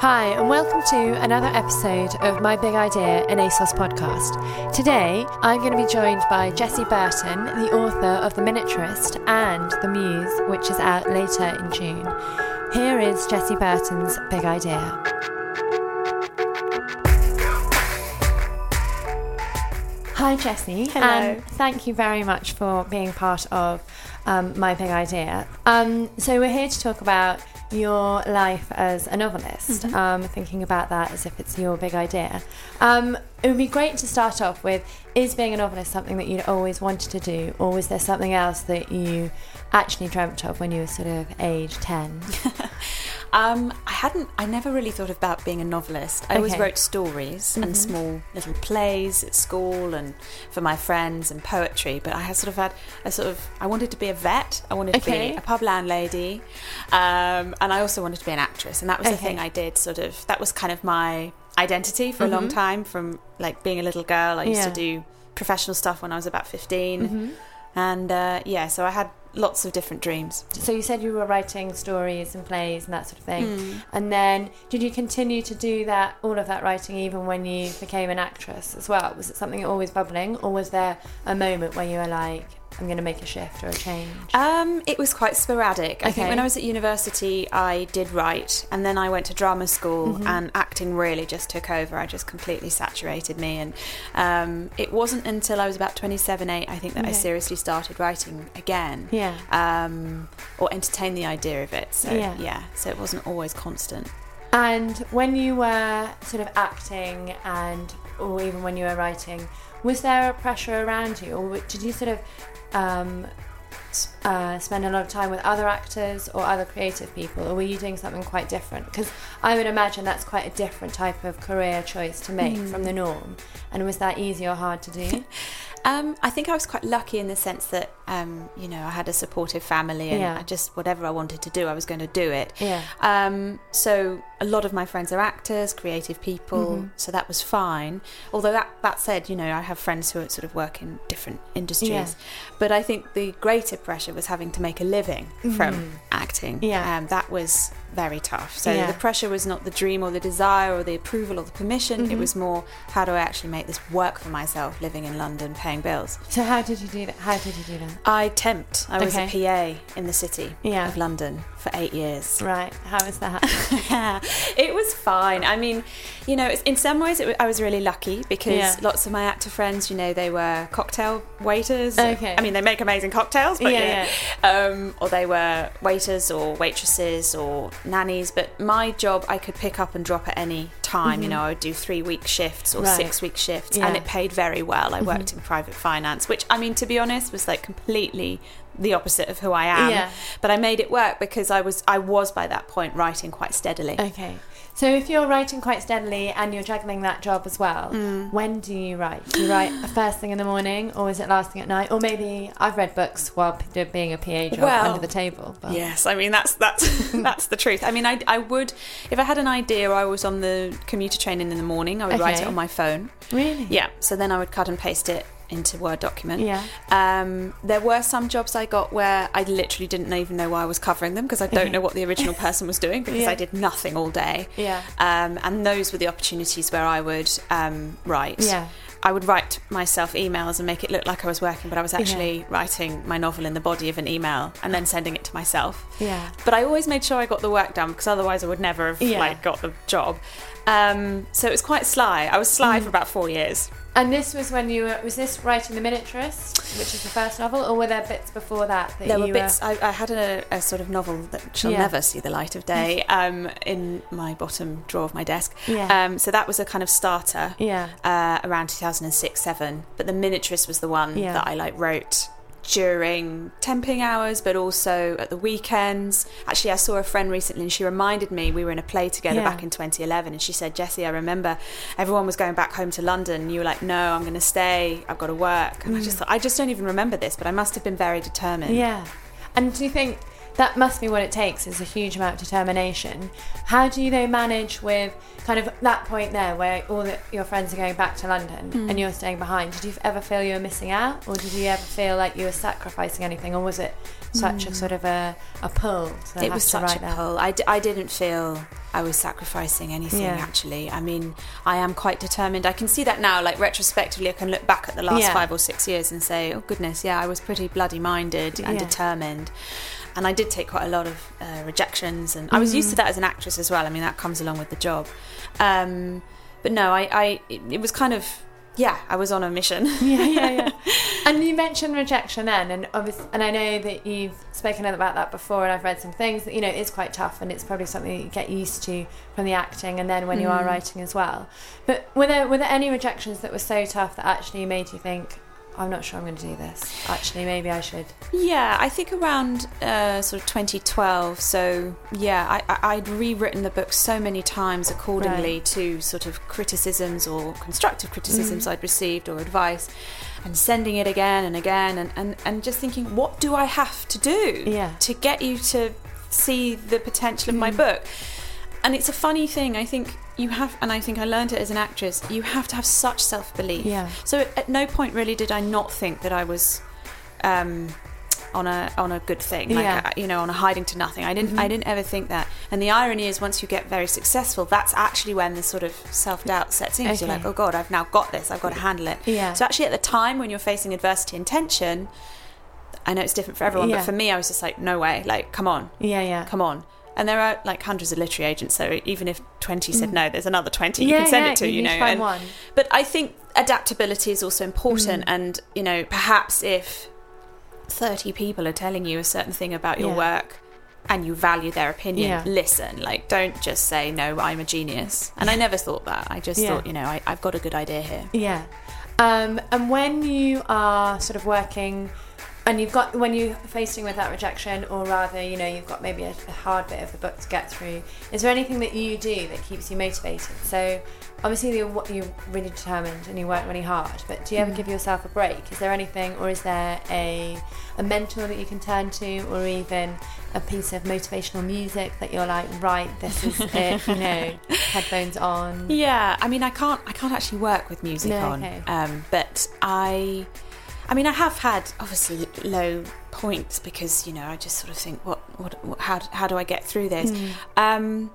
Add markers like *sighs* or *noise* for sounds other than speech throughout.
Hi, and welcome to another episode of My Big Idea, an ASOS podcast. Today, I'm going to be joined by Jessie Burton, the author of The Miniaturist and The Muse, which is out later in June. Here is Jessie Burton's Big Idea. Hi, Jessie. Hello. And thank you very much for being part of um, My Big Idea. Um, so, we're here to talk about your life as a novelist, um, thinking about that as if it's your big idea. Um, it would be great to start off with is being a novelist something that you'd always wanted to do, or was there something else that you actually dreamt of when you were sort of age 10? *laughs* Um, I hadn't. I never really thought about being a novelist. I always wrote stories and small little plays at school and for my friends and poetry. But I had sort of had a sort of. I wanted to be a vet. I wanted to be a pub landlady, um, and I also wanted to be an actress. And that was the thing I did. Sort of. That was kind of my identity for a long time. From like being a little girl, I used Yeah. to do professional stuff when I was about 15 and uh, yeah, so I had lots of different dreams. So you said you were writing stories and plays and that sort of thing. Hmm. And then did you continue to do that all of that writing even when you became an actress as well? Was it something always bubbling or was there a moment where you were like I'm going to make a shift or a change? Um, it was quite sporadic. I think when I was at university, I did write, and then I went to drama school, Mm-hmm. and acting really just took over. I just completely saturated me, and um, it wasn't until I was about twenty-seven, eight, I think, that I seriously started writing again. Yeah. Um, or entertained the idea of it. So Yeah. yeah, so it wasn't always constant. And when you were sort of acting and or even when you were writing, was there a pressure around you or did you sort of um, uh, spend a lot of time with other actors or other creative people or were you doing something quite different? Because I would imagine that's quite a different type of career choice to make from the norm. And was that easy or hard to do? *laughs* Um, I think I was quite lucky in the sense that, um, you know, I had a supportive family and Yeah. I just whatever I wanted to do, I was going to do it. Yeah. Um, so a lot of my friends are actors, creative people, Mm-hmm. so that was fine. Although that that said, you know, I have friends who are sort of work in different industries. Yeah. But I think the greater pressure was having to make a living from acting. Yeah. Um, that was very tough. So Yeah. the pressure was not the dream or the desire or the approval or the permission. Mm-hmm. It was more how do I actually make this work for myself living in London, paying bills. So how did you do that? How did you do that? I temped. I was a PA in the city Yeah. of London for eight years. Right. How was that? *laughs* it was fine. I mean, you know, in some ways, it, I was really lucky because Yeah. lots of my actor friends, you know, they were cocktail waiters. Okay. I mean, they make amazing cocktails, but Yeah, yeah, Um, or they were waiters or waitresses or nannies. But my job, I could pick up and drop at any time. You know, I would do three week shifts or Mm-hmm. Right. six week shifts, Yeah. Mm-hmm. and it paid very well. I worked in private finance, which I mean, to be honest, was like completely the opposite of who I am. Yeah. But I made it work because I was I was by that point writing quite steadily. Okay. So if you're writing quite steadily and you're juggling that job as well, Mm. when do you write? Do you write first thing in the morning or is it last thing at night? Or maybe I've read books while being a PA job Well, under the table. But Yes, I mean that's that's *laughs* that's the truth. I mean, I I would if I had an idea, I was on the commuter train in the morning. I would write it on my phone. Really? Yeah, so then I would cut and paste it into Word document. Yeah. Um, there were some jobs I got where I literally didn't even know why I was covering them because I don't know what the original *laughs* person was doing because Yeah. I did nothing all day. Yeah. Um, and those were the opportunities where I would um, write. Yeah. I would write myself emails and make it look like I was working, but I was actually writing my novel in the body of an email and then sending it to myself. Yeah. But I always made sure I got the work done because otherwise I would never have Yeah. like got the job. Um, so it was quite sly. I was sly Mm. for about four years. And this was when you were, was this writing The Miniaturist, which is the first novel, or were there bits before that that There you were bits. I, I had a, a sort of novel that shall Yeah. never see the light of day *laughs* um, in my bottom drawer of my desk. Yeah. Um, so that was a kind of starter. Yeah. Uh, around 2006 7 but the miniaturist was the one Yeah. that i like wrote during temping hours, but also at the weekends. Actually, I saw a friend recently and she reminded me we were in a play together Yeah. back in 2011. And she said, Jessie, I remember everyone was going back home to London. And you were like, no, I'm going to stay. I've got to work. And I mm. just thought, I just don't even remember this, but I must have been very determined. Yeah. And do you think that must be what it takes is a huge amount of determination? How do you though manage with kind of that point there where all the, your friends are going back to London Hmm. and you're staying behind? Did you ever feel you were missing out or did you ever feel like you were sacrificing anything or was it such a sort of a, a pull? Hmm. it was such a that? pull. I, d- I didn't feel I was sacrificing anything Yeah. actually. I mean, I am quite determined. I can see that now, like retrospectively, I can look back at the last Yeah. five or six years and say, oh goodness, yeah, I was pretty bloody minded and Yeah. determined. And I did take quite a lot of uh, rejections, and I was used to Mm. that as an actress as well. I mean, that comes along with the job. Um, but no, I, I it, it was kind of yeah, I was on a mission. *laughs* yeah, yeah, yeah. *laughs* And you mentioned rejection then, and obviously, and I know that you've spoken about that before, and I've read some things that you know it's quite tough, and it's probably something that you get used to from the acting, and then when you are Mm. writing as well. But were there were there any rejections that were so tough that actually made you think, I'm not sure I'm going to do this. Actually, maybe I should. Yeah, I think around uh, sort of 2012. So yeah, I, I'd rewritten the book so many times accordingly Right. to sort of criticisms or constructive criticisms Mm. I'd received or advice, and sending it again and again, and, and, and just thinking, what do I have to do Yeah. to get you to see the potential of my Mm. book? And it's a funny thing. I think you have, and I think I learned it as an actress. You have to have such self belief. Yeah. So at, no point really did I not think that I was um, on a on a good thing, like Yeah. Mm-hmm. you know, on a hiding to nothing. I didn't I didn't ever think that. And the irony is, once you get very successful, that's actually when the sort of self doubt sets in. 'cause You're like, oh god, I've now got this. I've got to handle it. Yeah. So actually, at the time when you're facing adversity and tension, I know it's different for everyone, Yeah. but for me, I was just like, no way. Like, come on, Yeah, yeah. come on. And there are like hundreds of literary agents, so even if 20 said no, there's another 20 you Mm. Can send yeah, it to, you you, know. and- one. But I think adaptability is also important, Mm. and you know, perhaps if 30 people are telling you a certain thing about your Yeah. work and you value their opinion, Yeah. listen. Like, don't just say, no, I'm a genius. And I never thought that. I just Yeah. thought, you know, I, I've got a good idea here. Yeah. Um, and when you are sort of working and you've got when you're facing with that rejection or rather you know you've got maybe a, a hard bit of the book to get through is there anything that you do that keeps you motivated? So obviously you're, you're really determined and you work really hard but do you ever give yourself a break? Is there anything or is there a, a mentor that you can turn to or even a piece of motivational music that you're like right this is *laughs* it you know headphones on. Yeah, I mean, I can't, I can't actually work with music No, on, okay. um, but I, I mean, I have had obviously low points because you know I just sort of think, what, what, what how, how do I get through this? Hmm. Um,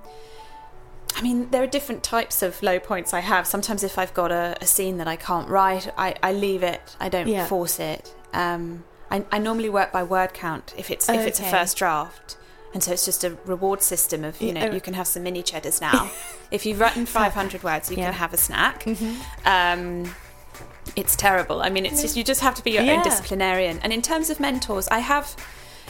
I mean, there are different types of low points I have. Sometimes if I've got a, a scene that I can't write, I, I leave it. I don't Yeah. force it. Um, I, I normally work by word count if it's if it's a first draft. And so it's just a reward system of, you know, Yeah. you can have some mini cheddars now. *laughs* if you've written 500 words, you Yeah. can have a snack. Um, it's terrible. I mean, it's just, you just have to be your Yeah. own disciplinarian. And in terms of mentors, I have,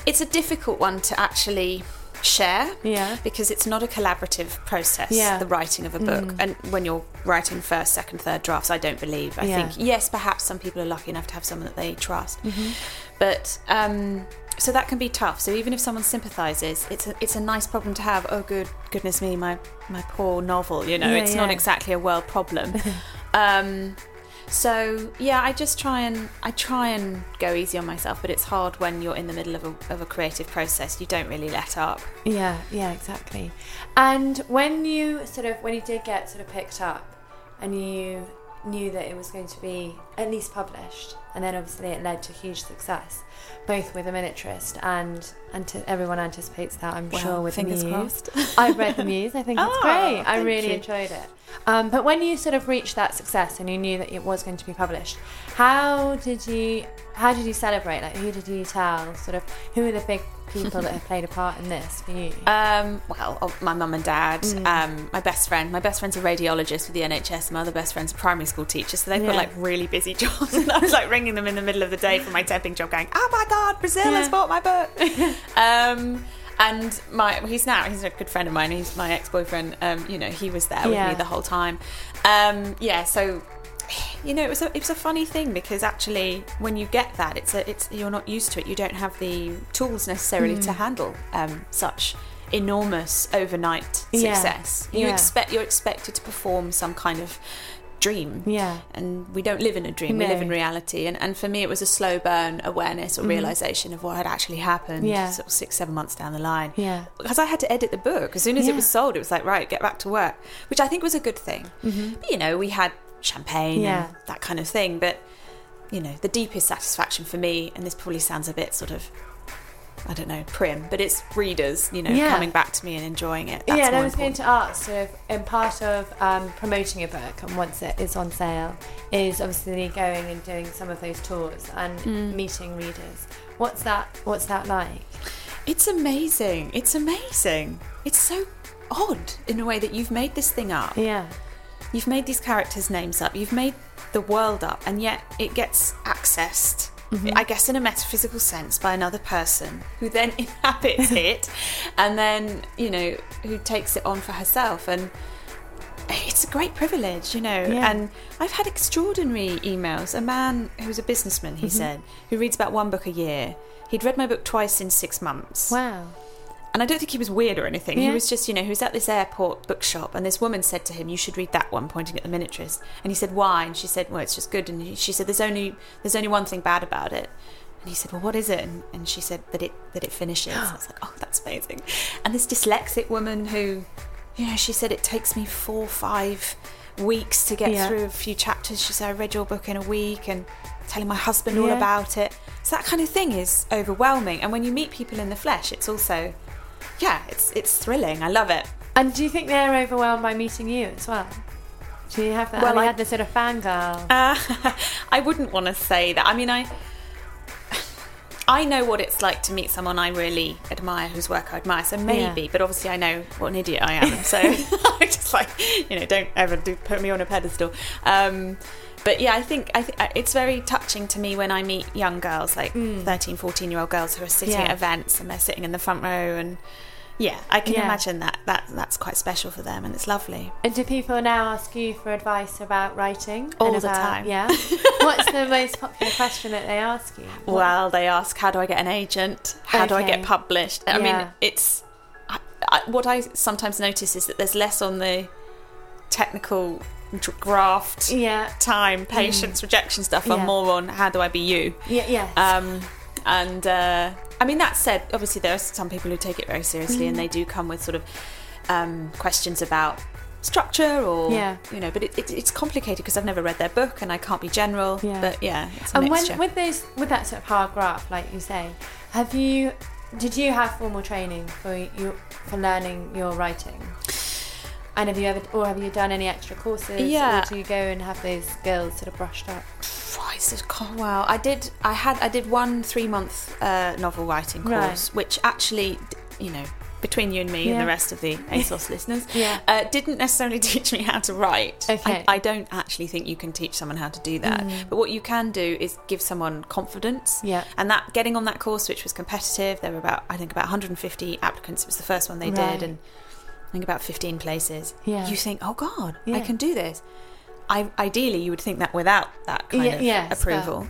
it's a difficult one to actually share Yeah. because it's not a collaborative process Yeah. Mm. the writing of a book and when you're writing first second third drafts i don't believe i Yeah. think yes perhaps some people are lucky enough to have someone that they trust Mm-hmm. but um so that can be tough so even if someone sympathizes it's a, it's a nice problem to have oh good goodness me my my poor novel you know Yeah, it's not exactly a world problem *laughs* um so yeah i just try and i try and go easy on myself but it's hard when you're in the middle of a, of a creative process you don't really let up Yeah, yeah, exactly. And when you sort of when you did get sort of picked up and you knew that it was going to be at least published and then obviously it led to huge success both with the miniaturist and and to, everyone anticipates that I'm Well, sure with fingers the Muse. crossed. I've read the Muse I think it's Oh, great *laughs* ah, I really you. enjoyed it um, but when you sort of reached that success and you knew that it was going to be published how did you how did you celebrate like who did you tell sort of who are the big people that have played a part in this for you *laughs* Um, well, oh, my mum and dad, Mm. um, my best friend. My best friend's a radiologist for the NHS. My other best friend's a primary school teacher. So they've got like really busy *laughs* jobs. And I was like ringing them in the middle of the day for my *laughs* temping job, going, "Oh my god, Brazil has bought my book." um, and my he's now he's a good friend of mine. He's my ex boyfriend. Um, you know, he was there with Yeah. me the whole time. Um, yeah, so you know, it was a it was a funny thing because actually, when you get that, it's a it's you're not used to it. You don't have the tools necessarily Hmm. to handle um, such enormous overnight Yeah. success. You Yeah. expect you're expected to perform some kind of dream. Yeah. And we don't live in a dream, we live in reality. And, and for me, it was a slow burn awareness or realization of what had actually happened Mm-hmm. Yeah. sort of six, seven months down the line. Yeah. Because I had to edit the book. As soon as Yeah. it was sold, it was like, right, get back to work, which I think was a good thing. But, you know, we had champagne Mm-hmm. Yeah. and that kind of thing. But, you know, the deepest satisfaction for me, and this probably sounds a bit sort of, I don't know, prim, but it's readers, you know, Yeah. coming back to me and enjoying it. That's yeah, and I was going to ask, sort of, in part of um, promoting a book and once it is on sale, is obviously going and doing some of those tours and Mm. meeting readers. What's that? What's that like? It's amazing. It's amazing. It's so odd in a way that you've made this thing up. Yeah, You've made these characters' names up. You've made the world up, and yet it gets accessed, Mm-hmm. I guess, in a metaphysical sense, by another person who then *laughs* inhabits *laughs* it, and then you know who takes it on for herself. And it's a great privilege, you know. Yeah. And I've had extraordinary emails. A man who's a businessman, he mm-hmm. said, who reads about one book a year. He'd read my book twice in six months. wow. And I don't think he was weird or anything. He was just, you know, he was at this airport bookshop, and this woman said to him, "You should read that one," pointing at the miniaturist. And he said, "Why?" And she said, "Well, it's just good." And he- she said, "There's only there's only one thing bad about it." And he said, "Well, what is it?" And, and she said that it that it finishes. I was like, "Oh, that's amazing." And this dyslexic woman who, you know, she said it takes me four, five weeks to get Yeah. through a few chapters. She said, "I read your book in a week," and telling my husband all about it. So that kind of thing is overwhelming. And when you meet people in the flesh, it's also yeah, it's it's thrilling. I love it. And do you think they're overwhelmed by meeting you as well? Do you have that? Well, have you I- had the sort of fangirl? Uh, *laughs* I wouldn't want to say that. I mean, I I know what it's like to meet someone I really admire, whose work I admire. So maybe, Yeah. but obviously I know what an idiot I am. *laughs* So *laughs* I just like you know, don't ever do put me on a pedestal. Um, but yeah, I think I think it's very touching to me when I meet young girls, like 13, 14 year old girls who are sitting Mm. Yeah. at events and they're sitting in the front row and. Yeah, I can Yeah. imagine that, that that's quite special for them and it's lovely. And do people now ask you for advice about writing? All the about- time. Yeah. *laughs* What's the most popular question that they ask you? What- Well, they ask, how do I get an agent? How do I get published? I Yeah. mean, it's I, I, what I sometimes notice is that there's less on the technical graft, Yeah. time, patience, rejection stuff, Yeah. and more on how do I be you? Yeah. Yes. Um, and uh, I mean, that said, obviously there are some people who take it very seriously, Mm. and they do come with sort of um, questions about structure or Yeah. you know but it, it, it's complicated because i've never read their book and i can't be general Yeah. but yeah it's a and mixture. when with those with that sort of hard graph, like you say, have you did you have formal training for you for learning your writing? And have you ever, or have you done any extra courses? Yeah. Or do you go and have those skills sort of brushed up? It's wow! I did. I had. I did one three-month uh, novel writing Right. course, which actually, you know, between you and me and the rest of the *laughs* ASOS listeners, Yeah. uh, didn't necessarily *laughs* teach me how to write. Okay. Mm. I, I don't actually think you can teach someone how to do that. But what you can do is give someone confidence. Yeah. And that getting on that course, which was competitive, there were about I think about 150 applicants. It was the first one they Right. did, and I think about 15 places. Yeah. You think, oh God, I can do this. I, ideally, you would think that without that kind Yeah, of approval.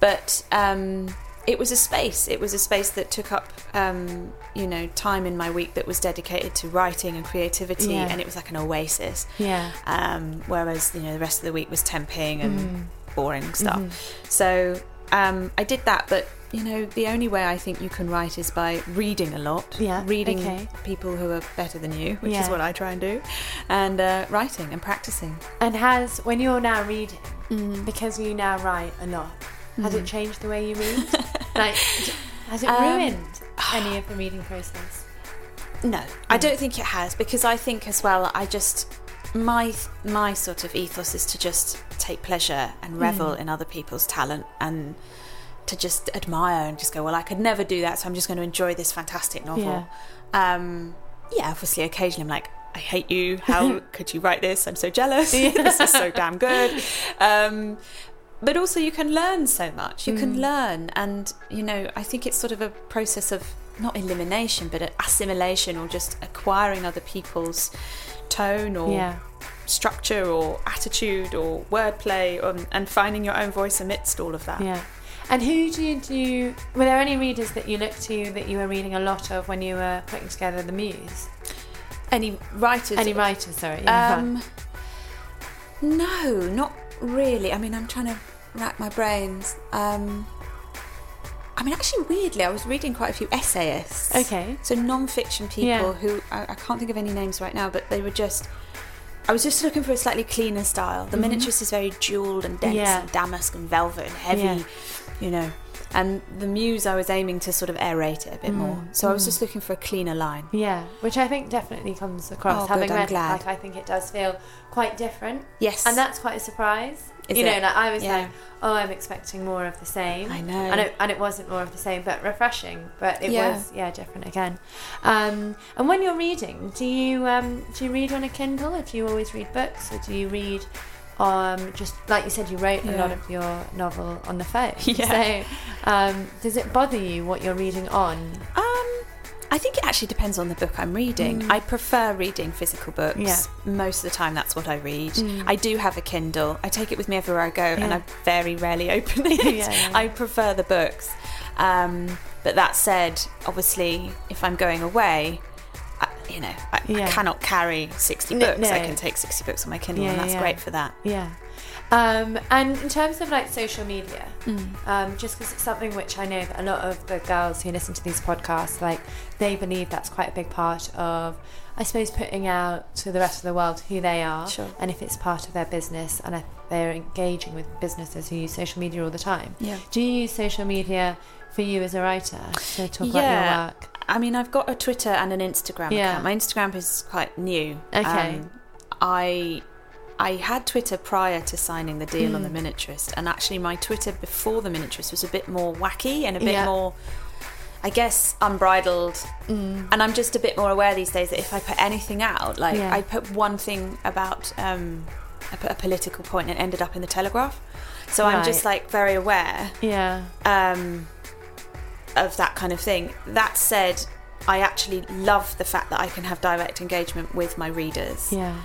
But um, it was a space. It was a space that took up, um, you know, time in my week that was dedicated to writing and creativity, Yeah. and it was like an oasis. Yeah. Um, whereas you know the rest of the week was temping and Mm. boring stuff. Mm-hmm. So um, I did that, but you know the only way I think you can write is by reading a lot. Yeah, reading okay. people who are better than you, which Yeah. is what I try and do, and uh, writing and practicing. And has when you're now reading, Mm. because you now write a lot, has it changed the way you read? *laughs* like, has it Um, ruined *sighs* any of the reading process? No, I don't think it has because I think as well. I just my my sort of ethos is to just take pleasure and revel in other people's talent and to just admire and just go, well, I could never do that, so I'm just going to enjoy this fantastic novel. Um, yeah, obviously, occasionally I'm like. I hate you. How *laughs* could you write this? I'm so jealous. *laughs* this is so damn good. Um, but also, you can learn so much. You can learn, and you know, I think it's sort of a process of not elimination, but assimilation, or just acquiring other people's tone or Yeah. structure or attitude or wordplay um, and finding your own voice amidst all of that. Yeah. And who do you do? Were there any readers that you looked to that you were reading a lot of when you were putting together the Muse? Any writers? Any writers? Sorry. yeah. Um, no, not really. I mean, I'm trying to rack my brains. Um, I mean, actually, weirdly, I was reading quite a few essayists. Okay. So non-fiction people Yeah. who I, I can't think of any names right now, but they were just. I was just looking for a slightly cleaner style. The miniaturist is very jewelled and dense Mm-hmm. Yeah. and damask and velvet and heavy, Yeah. You know. And the muse, I was aiming to sort of aerate it a bit more. Mm, So I was just looking for a cleaner line. Yeah, which I think definitely comes across. Oh, Having good, I'm read glad. like I think it does feel quite different, Yes. and that's quite a surprise. Is you know, like I was Yeah. like, oh, I'm expecting more of the same. I know. and it, and it wasn't more of the same, but refreshing. But it Yeah. was, yeah, different again. Um, and when you're reading, do you um, do you read on a Kindle, or do you always read books, or do you read? Um, just like you said, you wrote a lot of your novel on the phone. *laughs* Yeah. So, um, does it bother you what you're reading on? Um, I think it actually depends on the book I'm reading. I prefer reading physical books. Mm. Yeah. Mm. Most of the time, that's what I read. I do have a Kindle. I take it with me everywhere I go, and I very rarely *laughs* open *laughs* it. Yeah, yeah. I prefer the books. Um, but that said, obviously, if I'm going away, you know, I, I cannot carry 60 No, books. I can take 60 books on my Kindle, Yeah, and that's yeah. great for that. Yeah. Um, and in terms of like social media, Mm. um, just because it's something which I know that a lot of the girls who listen to these podcasts, like they believe that's quite a big part of, I suppose, putting out to the rest of the world who they are, Sure. and if it's part of their business, and if they're engaging with businesses who use social media all the time. Yeah. Do you use social media for you as a writer to talk about your work? I mean, I've got a Twitter and an Instagram Yeah. account. My Instagram is quite new. Okay. Um, I I had Twitter prior to signing the deal Mm. on the miniaturist, and actually my Twitter before the miniaturist was a bit more wacky and a bit Yeah. more, I guess, unbridled. And I'm just a bit more aware these days that if I put anything out, like Yeah. I put one thing about, um, I put a political point and it ended up in the Telegraph. So I'm just like very aware Yeah. um, of that kind of thing. That said, I actually love the fact that I can have direct engagement with my readers. Yeah.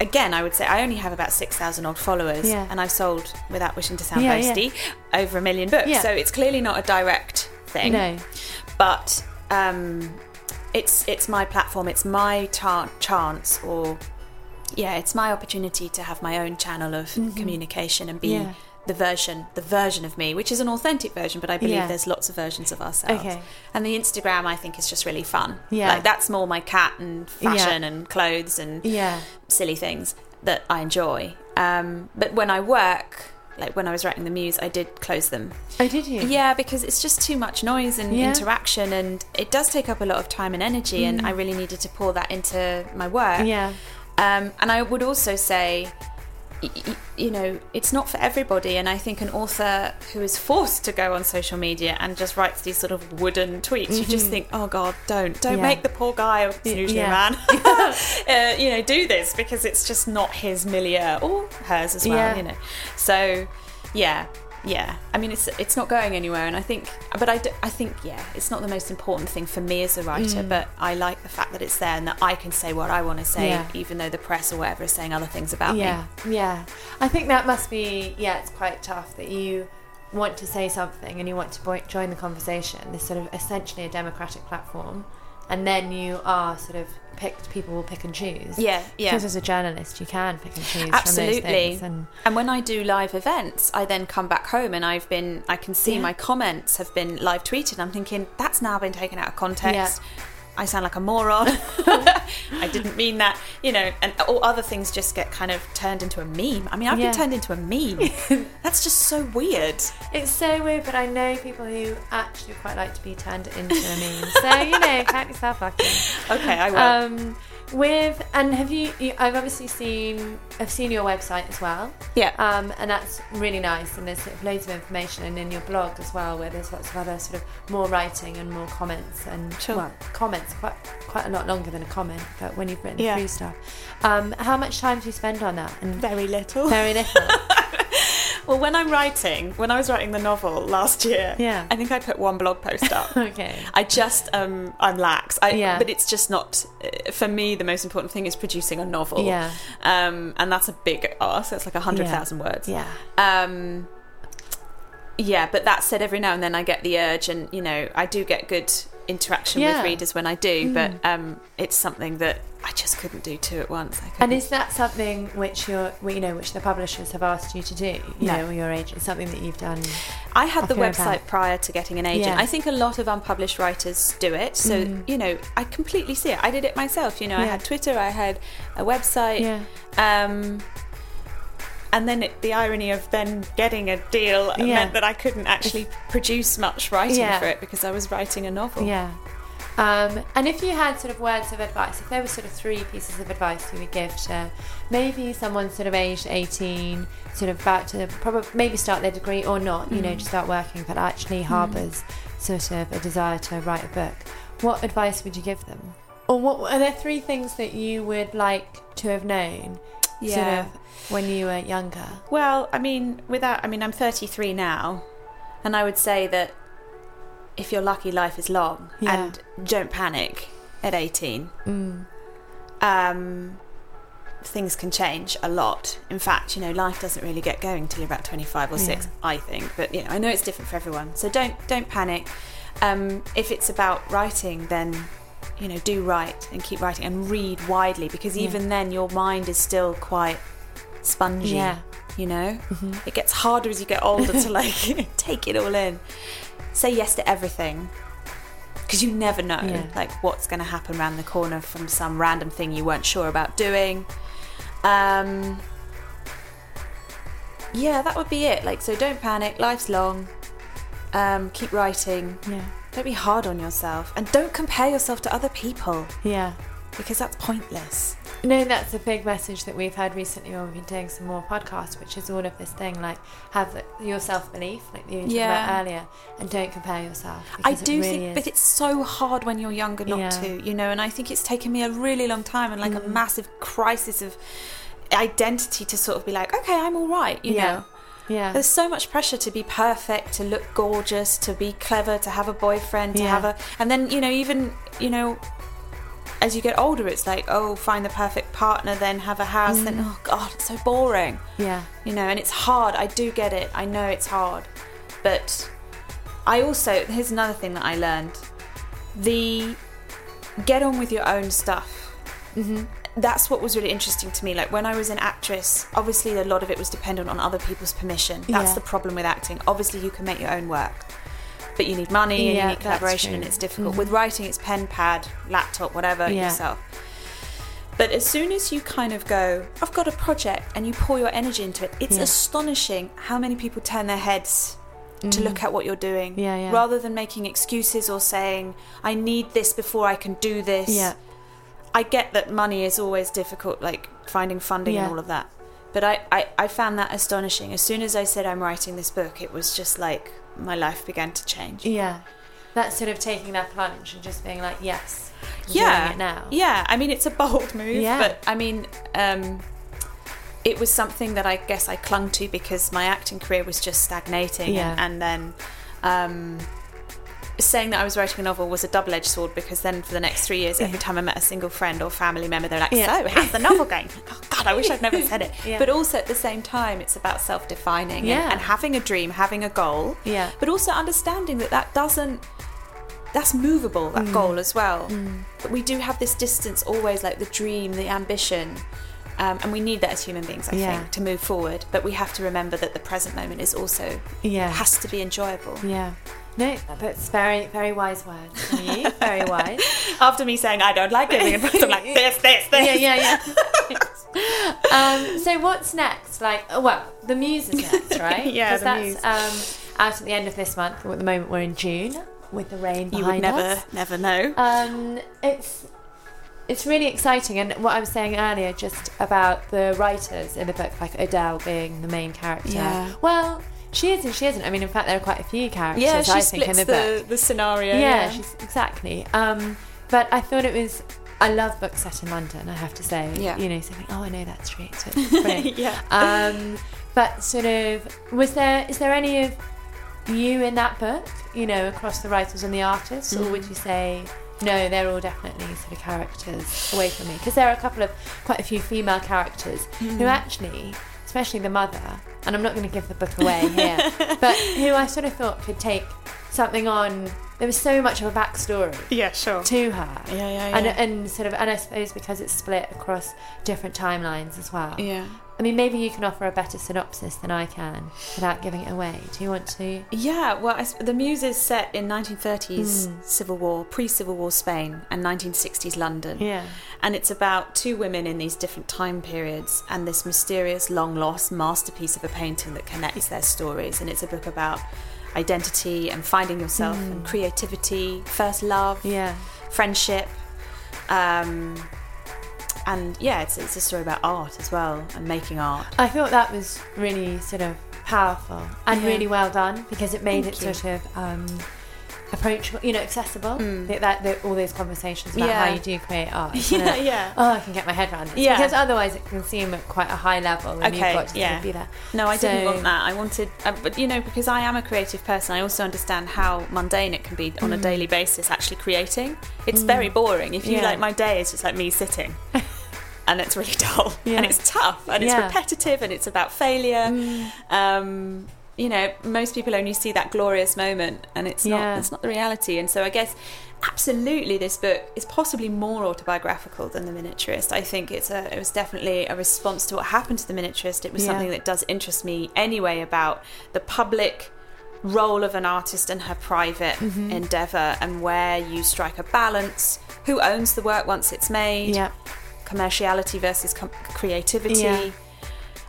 Again, I would say I only have about 6,000 odd followers, Yeah. and I've sold, without wishing to sound Yeah, yeah. boasty, over a million books. So it's clearly not a direct thing. No. But um, it's, it's my platform, it's my chance, or yeah, it's my opportunity to have my own channel of communication and be Mm-hmm. Yeah. The version, the version of me, which is an authentic version, but I believe Yeah. there's lots of versions of ourselves. Okay. And the Instagram, I think, is just really fun. Yeah. like that's more my cat and fashion Yeah. and clothes and Yeah. silly things that I enjoy. Um, but when I work, like when I was writing the muse, I did close them. Oh, did you? Yeah, because it's just too much noise and Yeah. interaction, and it does take up a lot of time and energy. And I really needed to pour that into my work. Mm. Yeah. Um, and I would also say, you know, it's not for everybody. And I think an author who is forced to go on social media and just writes these sort of wooden tweets, you just think, oh God, don't, don't Yeah. make the poor guy, Y- usually a man, *laughs* *laughs* uh, you know, do this because it's just not his milieu or hers as well, Yeah. you know. So, yeah. Yeah, I mean it's it's not going anywhere, and I think, but I I think yeah, it's not the most important thing for me as a writer, but I like the fact that it's there and that I can say what I want to say, Mm. Yeah. even though the press or whatever is saying other things about yeah, me. yeah. Yeah i think that must be yeah. It's quite tough that you want to say something and you want to join the conversation. This sort of essentially a democratic platform, and then you are sort of picked. People will pick and choose. Yeah, yeah. Because as a journalist, you can pick and choose Absolutely. things. And And when I do live events, I then come back home and I've been, I can see Yeah. my comments have been live tweeted. I'm thinking, that's now been taken out of context. I sound like a moron. *laughs* I didn't mean that, you know, and all other things just get kind of turned into a meme. I mean, I've Yeah. been turned into a meme. *laughs* that's just so weird. it's so weird, but I know people who actually quite like to be turned into a meme. so you know, count yourself lucky. *laughs* Okay, I will. Um, with and have you, you? I've obviously seen. I've seen your website as well. yeah. Um, and that's really nice. And there's sort of loads of information, and in your blog as well, where there's lots of other sort of more writing and more comments and Sure. well, comments quite quite a lot longer than a comment. But when you've written Yeah. through stuff, um, how much time do you spend on that? And Very little. very little. *laughs* Well, when I'm writing, when I was writing the novel last year, Yeah. I think I put one blog post up. *laughs* Okay. I just um I'm lax. I, Yeah. But it's just not uh, for me. The most important thing is producing a novel. Yeah. Um, and that's a big ask. It's like a hundred thousand words. Yeah. Um. Yeah, but that said, every now and then I get the urge, and you know, I do get good interaction Yeah. Mm. with readers when I do. But um, it's something that I just couldn't do two at once. I And is that something which you're, you know, which the publishers have asked you to do? You No. know, your agent, something that you've done. I had the off your own website bat. prior to getting an agent. Yeah. Mm. I think a lot of unpublished writers do it. So, you know, I completely see it. I did it myself. You know, I had Twitter, I had a website. Yeah. Um, and then it, the irony of then getting a deal Yeah. meant that I couldn't actually produce much writing Yeah. for it because I was writing a novel. Yeah. Um, and if you had sort of words of advice, if there were sort of three pieces of advice you would give to maybe someone sort of aged 18, sort of about to probably maybe start their degree or not, you know, to start working, but actually harbours sort of a desire to write a book, what advice would you give them? Or what are there three things that you would like to have known sort Yeah. of when you were younger? Well, I mean, without, I mean, I'm 33 now, and I would say that if you're lucky, life is long, Yeah. and don't panic at 18. Mm. Um, things can change a lot. In fact, you know, life doesn't really get going till you're about 25 or six, Yeah. I think. But you know, I know it's different for everyone, so don't don't panic. Um, if it's about writing, then you know, do write and keep writing and read widely because Yeah. even then, your mind is still quite spongy. Yeah. You know, it gets harder as you get older to like *laughs* *laughs* take it all in. Say yes to everything because you never know Yeah. like what's going to happen around the corner from some random thing you weren't sure about doing. Um, yeah, that would be it. Like, so don't panic. Life's long. Um, keep writing. Yeah. Don't be hard on yourself, and don't compare yourself to other people Yeah. because that's pointless. No, that's a big message that we've had recently when we've been doing some more podcasts, which is all of this thing like have your self belief, like you were talking Yeah. about earlier, and don't compare yourself. I do really think, is. but it's so hard when you're younger not Yeah. to, you know. And I think it's taken me a really long time and like a Mm. massive crisis of identity to sort of be like, okay, I'm all right, you Yeah. know. Yeah, There's so much pressure to be perfect, to look gorgeous, to be clever, to have a boyfriend, to Yeah. have a, and then you know, even you know, as you get older, it's like, oh, find the perfect partner, then have a house, then Mm. oh god, it's so boring, yeah, you know, and it's hard. I do get it. I know it's hard, but I also here's another thing that I learned: the get on with your own stuff. mm-hmm. That's what was really interesting to me. Like when I was an actress, obviously a lot of it was dependent on other people's permission. That's Yeah. the problem with acting. Obviously, you can make your own work, but you need money and Yeah, you need collaboration, and it's difficult. Mhm. With writing, it's pen, pad, laptop, whatever Yeah. yourself. But as soon as you kind of go, I've got a project, and you pour your energy into it, it's astonishing how many people turn their heads to look at what you're doing Mm. Yeah, yeah. rather than making excuses or saying, I need this before I can do this. yeah, I get that money is always difficult, like finding funding Yeah. and all of that. But I, I, I found that astonishing. As soon as I said I'm writing this book, it was just like my life began to change. yeah. That sort of taking that plunge and just being like, yes, I'm yeah. doing it now. Yeah. I mean, it's a bold *laughs* move, Yeah. but I mean, um, it was something that I guess I clung to because my acting career was just stagnating. Yeah. And, and then um, saying that I was writing a novel was a double edged sword because then for the next three years, every time I met a single friend or family member, they're like, Yeah. So, how's the novel going? *laughs* oh, God, I wish I'd never said it. *laughs* Yeah. But also at the same time, it's about self defining Yeah. and, and having a dream, having a goal. Yeah. But also understanding that that doesn't that's movable that Mm. goal as well but we do have this distance always like the dream the ambition um, and we need that as human beings i Yeah. think to move forward but we have to remember that the present moment is also Yeah. has to be enjoyable Yeah. No, that's very, very wise words from you. Very *laughs* wise. after me saying i don't like giving advice i'm like this this this *laughs* yeah, yeah, yeah. *laughs* um, so what's next? Like, oh, well, the muse is next, right? Yeah, the that's Muse. Um, out at the end of this month. At the moment, we're in June with the rain you behind would never us. never know Um, it's it's really exciting, and what I was saying earlier, just about the writers in the book, like Adele being the main character. Yeah. Well, she is and she isn't. I mean, in fact, there are quite a few characters. yeah she I think in the, the, book. the, scenario yeah, she's exactly. Um, but I thought it was. I love books set in London. I have to say. Yeah. You know, so think, oh, I know that street. So *laughs* yeah Um, but sort of, was there is there any of you in that book? You know, across the writers and the artists, or would you say? No, they're all definitely sort of characters away from me because there are a couple of quite a few female characters who actually, especially the mother, and I'm not going to give the book away here, *laughs* but who I sort of thought could take something on. There was so much of a backstory Yeah, sure. to her. Yeah, yeah, And, and sort of, and I suppose because it's split across different timelines as well. Yeah. I mean, maybe you can offer a better synopsis than I can without giving it away. Do you want to? Yeah, well, I, the Muse is set in 1930s Hmm. Civil War, pre-Civil War Spain, and 1960s London. Yeah. And it's about two women in these different time periods and this mysterious, long lost masterpiece of a painting that connects their stories. And it's a book about identity and finding yourself and creativity, first love, Hmm. Yeah. friendship. Um, and yeah, it's, it's a story about art as well and making art. I thought that was really sort of powerful and Yeah. really well done because it made Thank it you. sort of um, approachable, you know, accessible. That, that, that- all those conversations about Mm. Yeah. how you do create art. *laughs* Yeah, yeah. Oh, I can get my head around this. Yeah. Because otherwise it can seem at quite a high level and Okay, you've got to yeah. be there. No, I didn't want that. I wanted, uh, but you know, because I am a creative person, I also understand how mundane it can be on a Mm. daily basis. Actually, creating, it's very boring. If you Yeah. like, my day is just like me sitting, *laughs* and it's really *laughs* dull, Yeah. and it's tough, and it's Yeah. Mm. repetitive, and it's about failure. Um, you know, most people only see that glorious moment, and it's Yeah. not. It's not the reality. And so, I guess. Absolutely, this book is possibly more autobiographical than The Miniaturist. I think it's a, it was definitely a response to what happened to The Miniaturist. It was Yeah. something that does interest me anyway about the public role of an artist and her private Mm-hmm. endeavor and where you strike a balance who owns the work once it's made Yeah. Commerciality versus com- creativity Yeah.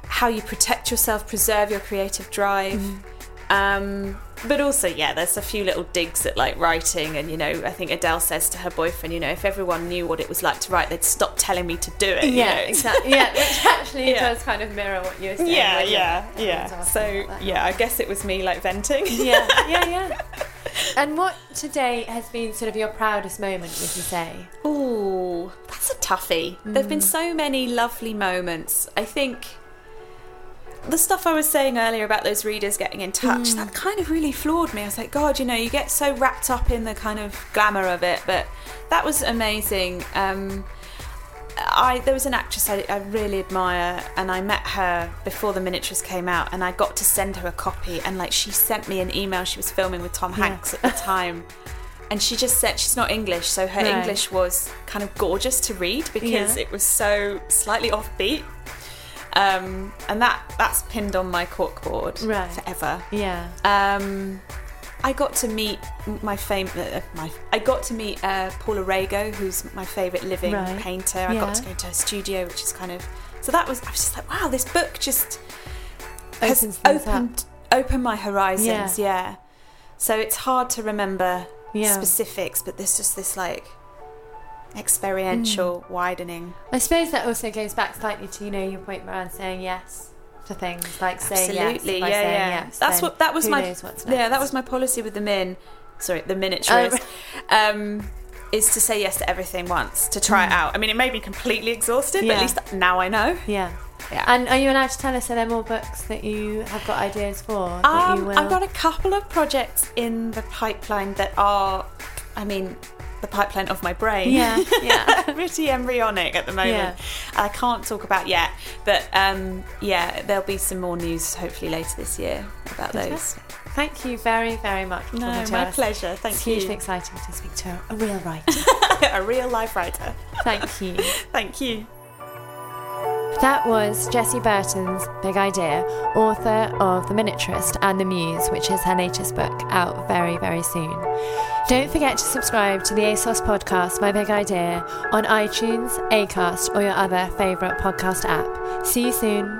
how you protect yourself preserve your creative drive Mm-hmm. um, but also yeah there's a few little digs at like writing and you know i think adele says to her boyfriend you know if everyone knew what it was like to write they'd stop telling me to do it you Yeah, know? exactly. Yeah, *laughs* which actually Yeah. does kind of mirror what you're saying. yeah yeah yeah so yeah i guess it was me like venting yeah, yeah, *laughs* yeah. And what today has been sort of your proudest moment, would you say? Ooh, that's a toughie. There've been so many lovely moments. I think the stuff I was saying earlier about those readers getting in touch, that kind of really floored me. I was like, God, you know, you get so wrapped up in the kind of glamour of it, but that was amazing. Um, I there was an actress I, I really admire, and I met her before the miniaturist came out, and I got to send her a copy, and like she sent me an email. She was filming with Tom Hanks at the time, *laughs* and she just said she's not English, so her Right. English was kind of gorgeous to read because Yeah. it was so slightly offbeat. Um, and that that's pinned on my corkboard Right. forever. Yeah. Um, I got to meet my fame. Uh, my I got to meet uh, Paula Rego, who's my favourite living Right. painter. I Yeah. got to go to her studio, which is kind of so that was. I was just like, wow, this book just has things up. opened opened my horizons. Yeah. So it's hard to remember Yeah. specifics, but there's just this like experiential Hmm. widening. I suppose that also goes back slightly to you know your point around saying yes to things, like saying yes. Absolutely, yeah, saying yeah. Yes, That's what that was my yeah. That was my policy with the min. Sorry, the. Oh. um, is to say yes to everything once to try it out. I mean, it made me completely exhausted, but Mm. At least now I know. Yeah. Yeah. And are you allowed to tell us are there more books that you have got ideas for? Um. I've got a couple of projects in the pipeline that are, I mean, the pipeline of my brain. Yeah, *laughs* yeah. Pretty embryonic at the moment. Yeah. I can't talk about yet, but um, yeah, there'll be some more news hopefully later this year about those. Thank you very, very much for No, my us. pleasure. Thank you. it's you. hugely exciting to speak to a real writer. *laughs* a real life writer. Thank you. *laughs* Thank you. That was Jessie Burton's Big Idea, author of The Miniaturist and The Muse, which is her latest book, out very, very soon. Don't forget to subscribe to the ASOS podcast, My Big Idea, on iTunes, Acast, or your other favourite podcast app. See you soon.